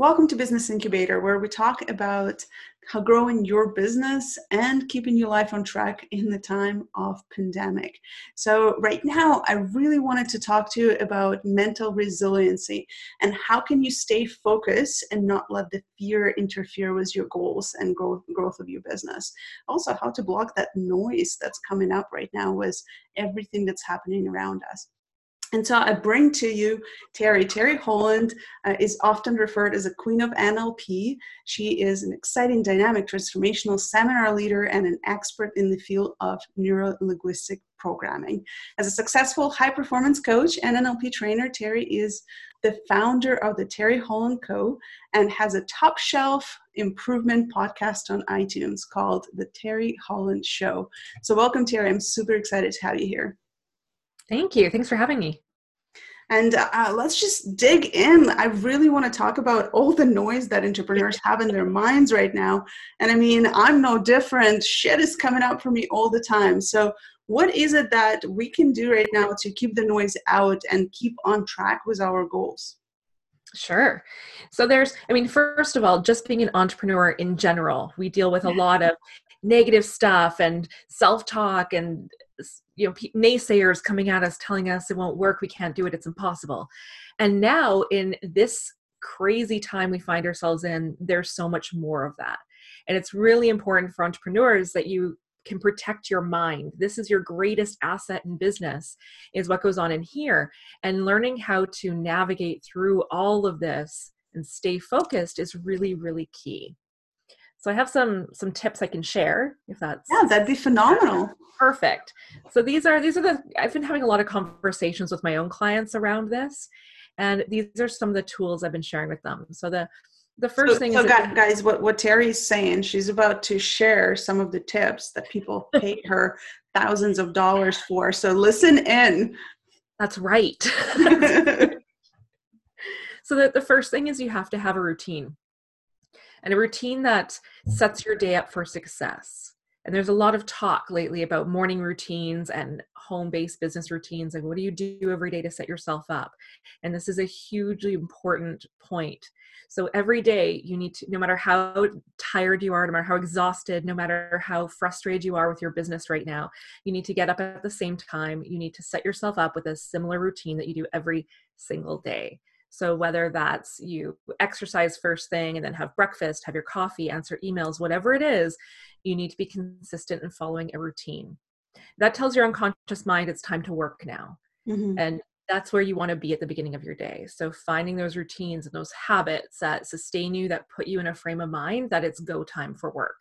Welcome to Business Incubator, where we talk about how growing your business and keeping your life on track in the time of pandemic. So right now, I really wanted to talk to you about mental resiliency and how can you stay focused and not let the fear interfere with your goals and growth, growth of your business. Also, how to block that noise that's coming up right now with everything that's happening around us. And so I bring to you Teri. Teri Holland uh, is often referred as a queen of NLP. She is an exciting, dynamic, transformational seminar leader and an expert in the field of neuro linguistic programming. As a successful high performance coach and NLP trainer, Teri is the founder of the Teri Holland Co. and has a top shelf improvement podcast on iTunes called The Teri Holland Show. So, welcome, Teri. I'm super excited to have you here. Thank you. Thanks for having me. And uh, let's just dig in. I really want to talk about all the noise that entrepreneurs have in their minds right now. And I mean, I'm no different. Shit is coming up for me all the time. So, what is it that we can do right now to keep the noise out and keep on track with our goals? Sure. So there's, I mean, first of all, just being an entrepreneur in general, we deal with a lot of negative stuff and self-talk and you know naysayers coming at us telling us it won't work we can't do it it's impossible. And now in this crazy time we find ourselves in there's so much more of that. And it's really important for entrepreneurs that you can protect your mind. This is your greatest asset in business is what goes on in here. And learning how to navigate through all of this and stay focused is really really key so I have some some tips I can share if that's Yeah, that'd be phenomenal. Perfect. So these are these are the I've been having a lot of conversations with my own clients around this and these are some of the tools I've been sharing with them. So the the first so, thing so is guys, guys what what Teri's saying she's about to share some of the tips that people pay her thousands of dollars for. So listen in. That's right. so that the first thing is you have to have a routine and a routine that sets your day up for success. And there's a lot of talk lately about morning routines and home based business routines. Like, what do you do every day to set yourself up? And this is a hugely important point. So, every day you need to, no matter how tired you are, no matter how exhausted, no matter how frustrated you are with your business right now, you need to get up at the same time. You need to set yourself up with a similar routine that you do every single day. So, whether that's you exercise first thing and then have breakfast, have your coffee, answer emails, whatever it is, you need to be consistent in following a routine. That tells your unconscious mind it's time to work now. Mm-hmm. And that's where you want to be at the beginning of your day. So, finding those routines and those habits that sustain you, that put you in a frame of mind that it's go time for work.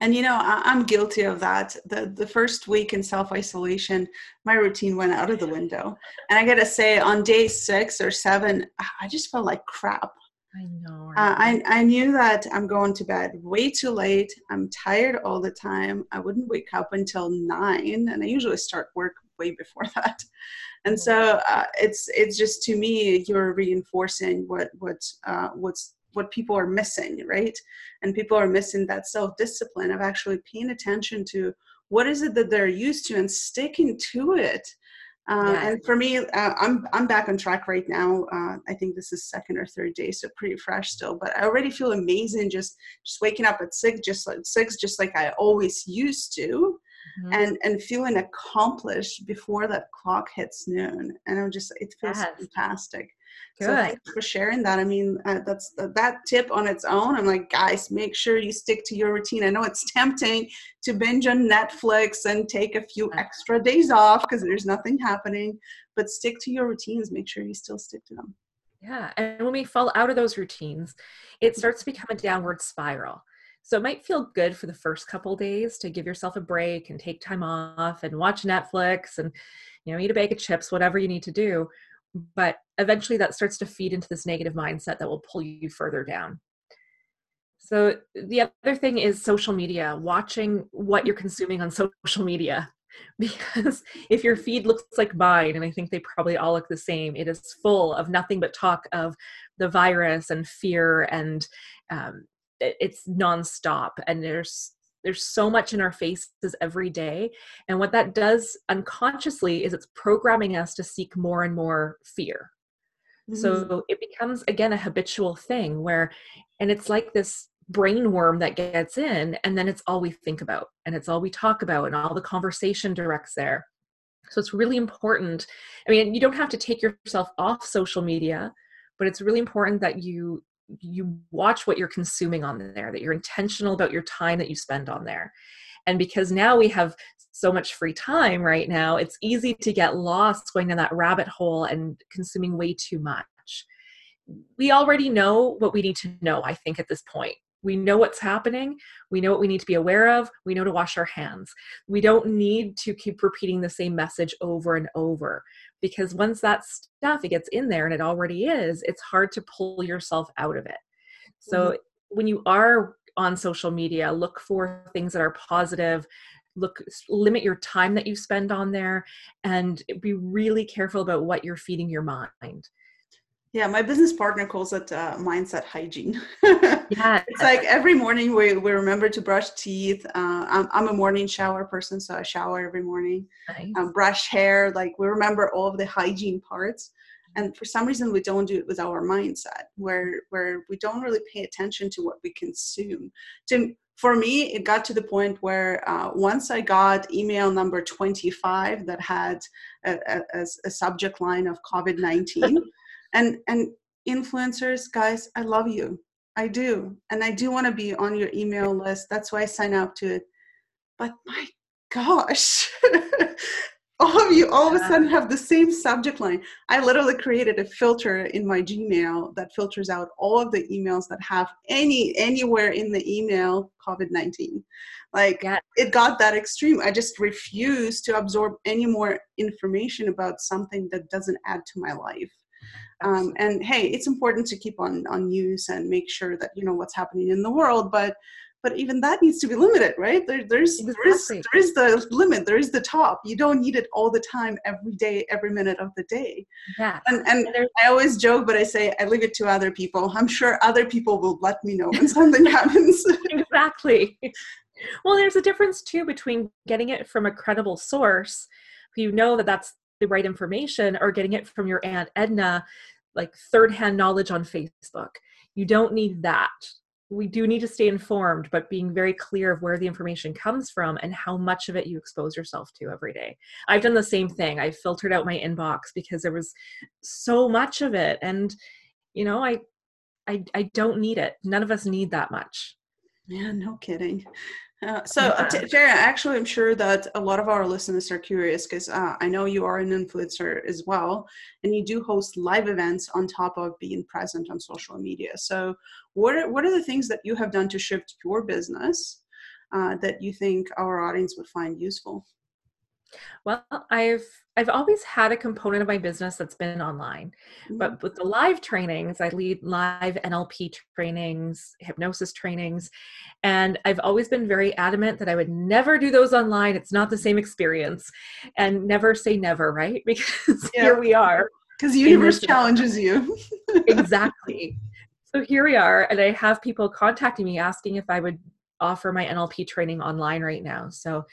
And you know, I, am guilty of that. The the first week in self isolation, my routine went out of the window. And I gotta say, on day six or seven, I just felt like crap. I know. Uh, I I knew that I'm going to bed way too late. I'm tired all the time. I wouldn't wake up until nine, and I usually start work way before that. And so uh, it's it's just to me, you're reinforcing what what uh, what's what people are missing right and people are missing that self-discipline of actually paying attention to what is it that they're used to and sticking to it uh, yeah. and for me uh, i'm i'm back on track right now uh, i think this is second or third day so pretty fresh still but i already feel amazing just just waking up at six just like six just like i always used to mm-hmm. and and feeling accomplished before that clock hits noon and i'm just it feels yes. fantastic Good. So thanks for sharing that. I mean, uh, that's uh, that tip on its own. I'm like, guys, make sure you stick to your routine. I know it's tempting to binge on Netflix and take a few extra days off because there's nothing happening, but stick to your routines. Make sure you still stick to them. Yeah, and when we fall out of those routines, it starts to become a downward spiral. So it might feel good for the first couple days to give yourself a break and take time off and watch Netflix and you know eat a bag of chips, whatever you need to do but eventually that starts to feed into this negative mindset that will pull you further down. So the other thing is social media watching what you're consuming on social media. Because if your feed looks like mine and i think they probably all look the same it is full of nothing but talk of the virus and fear and um, it's nonstop and there's there's so much in our faces every day. And what that does unconsciously is it's programming us to seek more and more fear. Mm-hmm. So it becomes, again, a habitual thing where, and it's like this brain worm that gets in, and then it's all we think about, and it's all we talk about, and all the conversation directs there. So it's really important. I mean, you don't have to take yourself off social media, but it's really important that you you watch what you're consuming on there that you're intentional about your time that you spend on there. And because now we have so much free time right now it's easy to get lost going down that rabbit hole and consuming way too much. We already know what we need to know i think at this point we know what's happening. We know what we need to be aware of. We know to wash our hands. We don't need to keep repeating the same message over and over because once that stuff it gets in there and it already is it's hard to pull yourself out of it. So mm-hmm. when you are on social media look for things that are positive. Look limit your time that you spend on there and be really careful about what you're feeding your mind yeah, my business partner calls it uh, mindset hygiene. yeah, it's like every morning we, we remember to brush teeth. Uh, I'm, I'm a morning shower person, so I shower every morning. Nice. Um, brush hair, like we remember all of the hygiene parts. And for some reason, we don't do it with our mindset, where where we don't really pay attention to what we consume. To for me, it got to the point where uh, once I got email number 25 that had a, a, a subject line of COVID 19 and and influencers guys i love you. I do and i do want to be on your email list. That's why i sign up to it. But my gosh all of you all of a sudden have the same subject line. I literally created a filter in my gmail that filters out all of the emails that have any anywhere in the email covid-19 like yeah. it got that extreme. I just refuse to absorb any more information about something that doesn't add to my life um, and hey it's important to keep on on news and make sure that you know what's happening in the world but but even that needs to be limited right? There, there's exactly. there is there is the limit there is the top. You don't need it all the time every day every minute of the day. Yeah. And and, and i always joke but i say i leave it to other people. I'm sure other people will let me know when something happens. Exactly. Well there's a difference too between getting it from a credible source you know that that's the right information or getting it from your aunt edna like third hand knowledge on facebook. You don't need that. We do need to stay informed but being very clear of where the information comes from and how much of it you expose yourself to every day. I've done the same thing. I filtered out my inbox because there was so much of it and you know i i, I don't need it. None of us need that much. Yeah no kidding uh, so, uh, t- Jerry, actually, I'm sure that a lot of our listeners are curious because uh, I know you are an influencer as well, and you do host live events on top of being present on social media. So, what are, what are the things that you have done to shift your business uh, that you think our audience would find useful? Well, I've I've always had a component of my business that's been online. Mm-hmm. But with the live trainings, I lead live NLP trainings, hypnosis trainings, and I've always been very adamant that I would never do those online. It's not the same experience. And never say never, right? Because yeah. here we are. Because the universe challenges you. exactly. So here we are, and I have people contacting me asking if I would offer my NLP training online right now. So,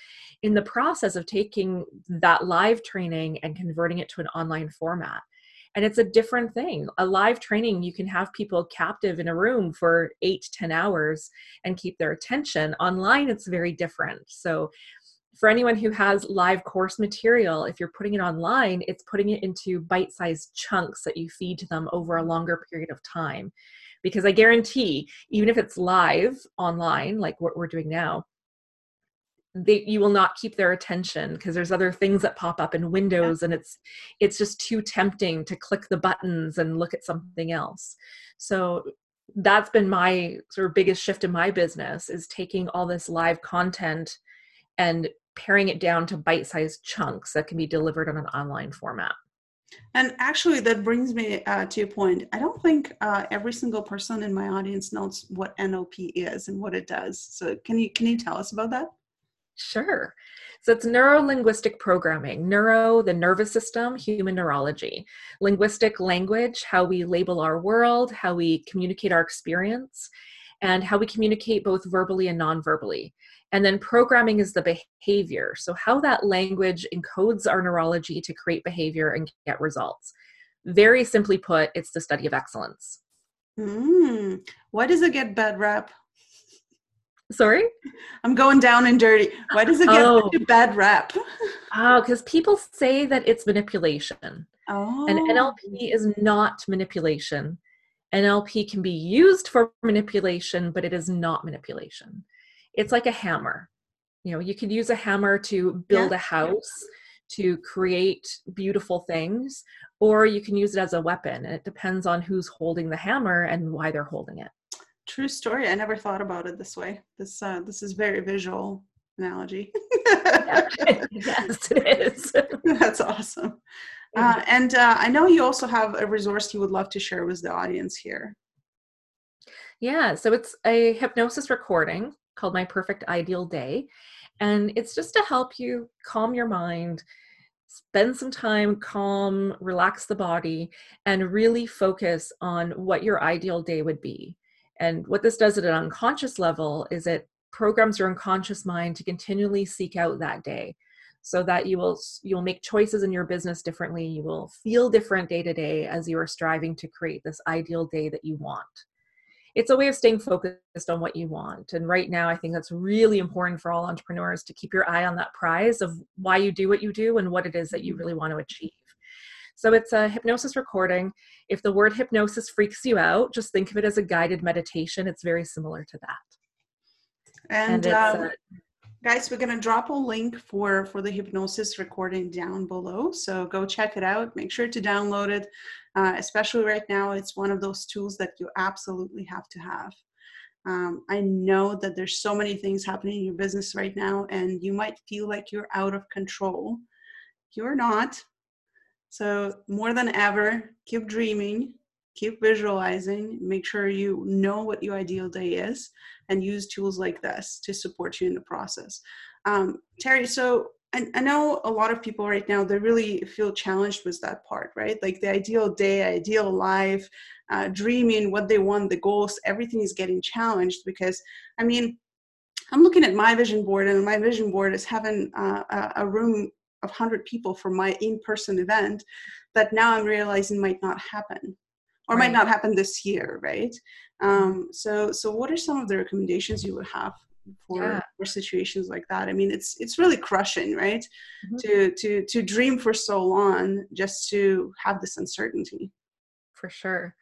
in the process of taking that live training and converting it to an online format, and it's a different thing. A live training, you can have people captive in a room for eight 10 hours and keep their attention. Online, it's very different. So, for anyone who has live course material, if you're putting it online, it's putting it into bite sized chunks that you feed to them over a longer period of time because I guarantee, even if it's live online, like what we're doing now, they you will not keep their attention because there's other things that pop up in windows and it's it's just too tempting to click the buttons and look at something else. So that's been my sort of biggest shift in my business is taking all this live content and paring it down to bite-sized chunks that can be delivered on an online format and actually, that brings me uh, to a point. I don't think uh, every single person in my audience knows what NLP is and what it does. So, can you can you tell us about that? Sure. So it's neuro linguistic programming. Neuro, the nervous system, human neurology. Linguistic language, how we label our world, how we communicate our experience, and how we communicate both verbally and non verbally. And then programming is the behavior. So, how that language encodes our neurology to create behavior and get results. very simply put, it's the study of excellence. Mm. Why does it get bad rap? Sorry? I'm going down and dirty. Why does it get oh. such a bad rap? Oh, because people say that it's manipulation. Oh. And NLP is not manipulation. NLP can be used for manipulation, but it is not manipulation. It's like a hammer. You know, you could use a hammer to build yeah. a house, to create beautiful things, or you can use it as a weapon. And it depends on who's holding the hammer and why they're holding it. True story. I never thought about it this way. This uh, this is very visual analogy. yes, it is. That's awesome. Uh, and uh, I know you also have a resource you would love to share with the audience here. Yeah, so it's a hypnosis recording called My Perfect Ideal Day. And it's just to help you calm your mind, spend some time calm, relax the body, and really focus on what your ideal day would be. And what this does at an unconscious level is it programs your unconscious mind to continually seek out that day so that you will you'll make choices in your business differently you will feel different day to day as you are striving to create this ideal day that you want it's a way of staying focused on what you want. And right now, I think that's really important for all entrepreneurs to keep your eye on that prize of why you do what you do and what it is that you really want to achieve. So it's a hypnosis recording. If the word hypnosis freaks you out, just think of it as a guided meditation. It's very similar to that. And, and um, uh, guys we're going to drop a link for for the hypnosis recording down below so go check it out. Make sure to download it uh, especially right now it's one of those tools that you absolutely have to have. Um, i know that there's so many things happening in your business right now and you might feel like you're out of control. You're not. So more than ever keep dreaming keep visualizing make sure you know what your ideal day is and use tools like this to support you in the process. Um, teri so I, I, know a lot of people right now they really feel challenged with that part right? Like the ideal day ideal life uh, dreaming what they want the goals everything is getting challenged because i mean i'm looking at my vision board and my vision board is having uh, a, room of 100 people for my in-person event that now i'm realizing might not happen or right. might not happen this year, right? Um, so, so what are some of the recommendations you would have for, yeah. for situations like that? I mean, it's it's really crushing, right? Mm-hmm. To to to dream for so long just to have this uncertainty. For sure.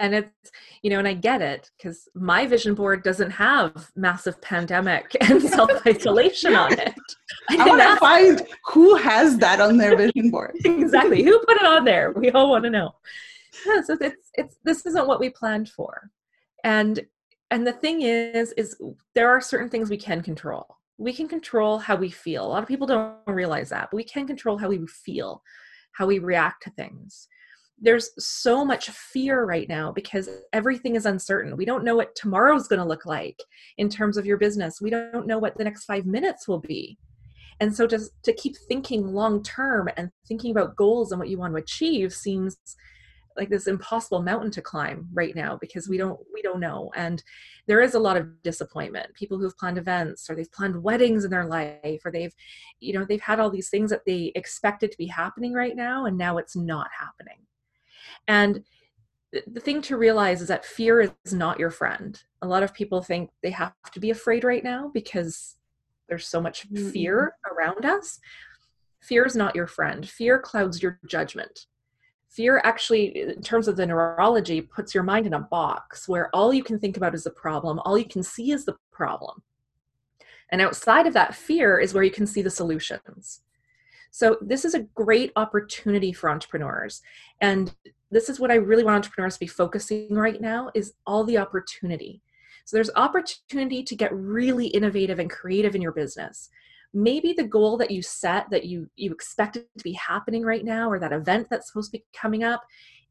And it's, you know, and I get it because my vision board doesn't have massive pandemic and self isolation on it. I, I want to find who has that on their vision board. exactly. Who put it on there? We all want to know so it's it's this isn't what we planned for. And and the thing is is there are certain things we can control. We can control how we feel. A lot of people don't realize that, but we can control how we feel, how we react to things. There's so much fear right now because everything is uncertain. We don't know what tomorrow's going to look like in terms of your business. We don't know what the next 5 minutes will be. And so to, to keep thinking long term and thinking about goals and what you want to achieve seems like this impossible mountain to climb right now because we don't we don't know. And there is a lot of disappointment. People who've planned events or they've planned weddings in their life or they've you know they've had all these things that they expected to be happening right now and now it's not happening. And the thing to realize is that fear is not your friend. A lot of people think they have to be afraid right now because there's so much fear around us. Fear is not your friend. Fear clouds your judgment fear actually in terms of the neurology puts your mind in a box where all you can think about is the problem all you can see is the problem. And outside of that fear is where you can see the solutions. So this is a great opportunity for entrepreneurs. And this is what i really want entrepreneurs to be focusing right now is all the opportunity. So there's opportunity to get really innovative and creative in your business maybe the goal that you set that you you expected to be happening right now or that event that's supposed to be coming up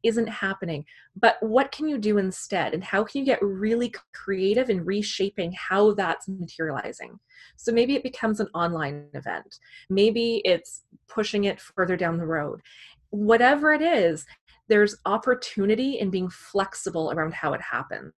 isn't happening. But what can you do instead? And how can you get really creative in reshaping how that's materializing? So maybe it becomes an online event. Maybe it's pushing it further down the road. Whatever it is there's opportunity in being flexible around how it happens.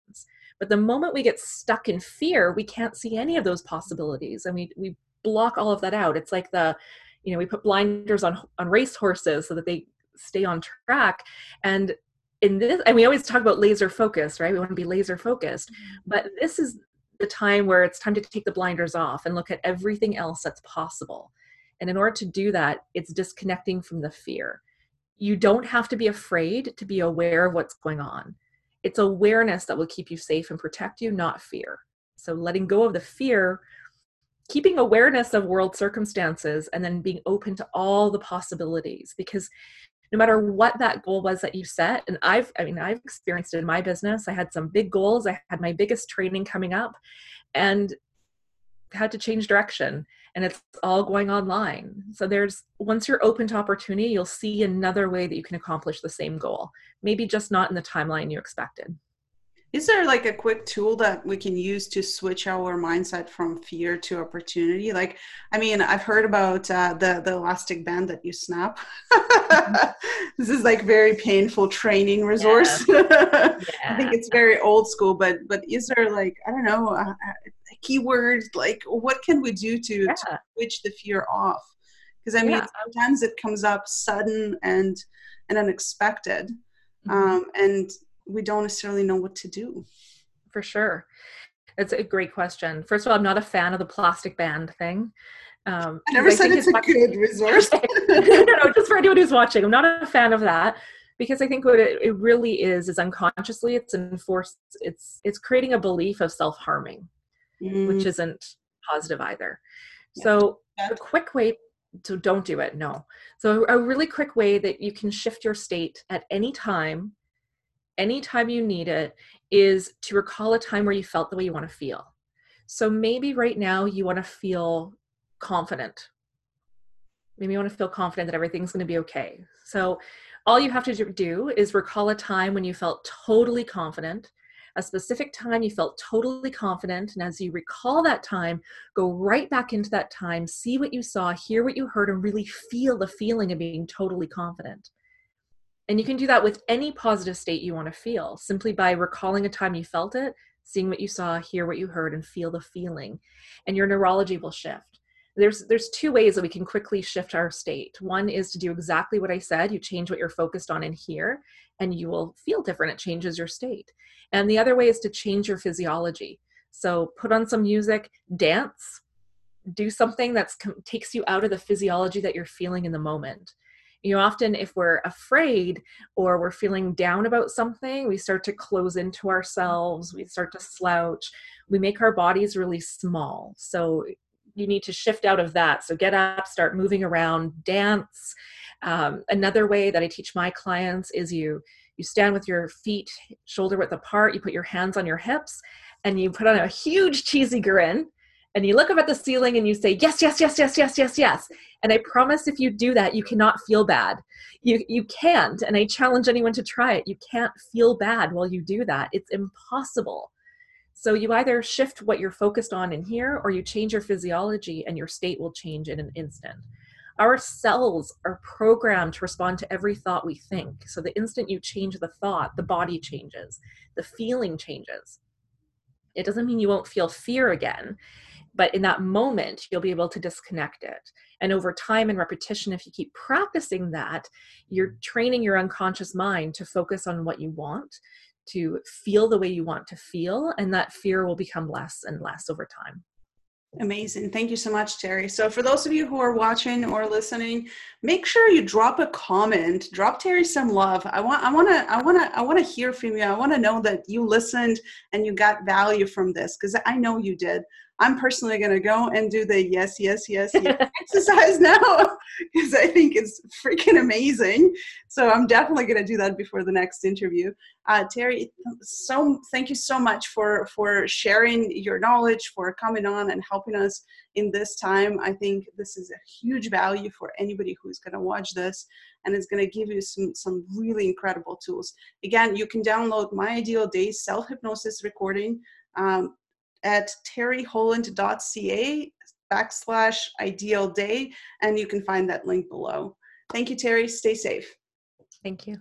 But the moment we get stuck in fear we can't see any of those possibilities and we we block all of that out. It's like the, you know, we put blinders on on race horses so that they stay on track. And in this and we always talk about laser focus right? We want to be laser focused. Mm-hmm. but this is the time where it's time to take the blinders off and look at everything else that's possible. And in order to do that it's disconnecting from the fear. You don't have to be afraid to be aware of what's going on. It's awareness that will keep you safe and protect you not fear. So letting go of the fear keeping awareness of world circumstances and then being open to all the possibilities because no matter what that goal was that you set and i've i mean i've experienced it in my business. I had some big goals. I had my biggest training coming up and had to change direction and it's all going online. So there's once you're open to opportunity you'll see another way that you can accomplish the same goal maybe just not in the timeline you expected is there like a quick tool that we can use to switch our mindset from fear to opportunity? Like, I mean, I've heard about uh, the the elastic band that you snap. This is like very painful training resource. Yeah. yeah. I think it's very old school, but but is there like I don't know a, a keyword like what can we do to, yeah. to switch the fear off? Because I mean, sometimes it comes up sudden and and unexpected, mm-hmm. um, and we don't necessarily know what to do. For sure. It's a great question. First of all, I'm not a fan of the plastic band thing. Um, I never said it's, it's a good resource. no, no, just for anyone who's watching, I'm not a fan of that because I think what it, it really is is unconsciously it's enforced. It's it's creating a belief of self harming, mm. which isn't positive either. Yeah. So a quick way to don't do it. No. So a really quick way that you can shift your state at any time anytime you need it is to recall a time where you felt the way you want to feel. So maybe right now you want to feel confident. Maybe you want to feel confident that everything's going to be okay. So all you have to do is recall a time when you felt totally confident, a specific time you felt totally confident. And as you recall that time, go right back into that time, see what you saw, hear what you heard, and really feel the feeling of being totally confident. And you can do that with any positive state you want to feel simply by recalling a time you felt it, seeing what you saw, hear what you heard, and feel the feeling. And your neurology will shift. There's there's two ways that we can quickly shift our state. One is to do exactly what I said. You change what you're focused on in here, and you will feel different. It changes your state. And the other way is to change your physiology. So put on some music, dance, do something that takes you out of the physiology that you're feeling in the moment you know often if we're afraid or we're feeling down about something we start to close into ourselves we start to slouch we make our bodies really small. So you need to shift out of that. So get up start moving around dance. Um, another way that i teach my clients is you you stand with your feet shoulder width apart you put your hands on your hips and you put on a huge cheesy grin and you look up at the ceiling and you say yes yes yes yes yes yes yes. And i promise if you do that you cannot feel bad. You you can't and i challenge anyone to try it. You can't feel bad while you do that. It's impossible. So you either shift what you're focused on in here or you change your physiology and your state will change in an instant. Our cells are programmed to respond to every thought we think. So the instant you change the thought the body changes. The feeling changes. It doesn't mean you won't feel fear again but in that moment you'll be able to disconnect it and over time and repetition if you keep practicing that you're training your unconscious mind to focus on what you want to feel the way you want to feel and that fear will become less and less over time Amazing. Thank you so much, Teri. So, for those of you who are watching or listening, make sure you drop a comment. Drop Teri some love. I want, I want to, I want to, I want to hear from you. I want to know that you listened and you got value from this because I know you did. I'm personally going to go and do the yes, yes, yes, yes exercise now because I think it's freaking amazing. So I'm definitely going to do that before the next interview. Uh, Teri, so thank you so much for for sharing your knowledge, for coming on and helping us in this time. I think this is a huge value for anybody who's going to watch this and it's going to give you some some really incredible tools. Again, you can download my ideal day self hypnosis recording. Um, at teriholland.ca backslash ideal day, and you can find that link below. Thank you, Teri. Stay safe. Thank you.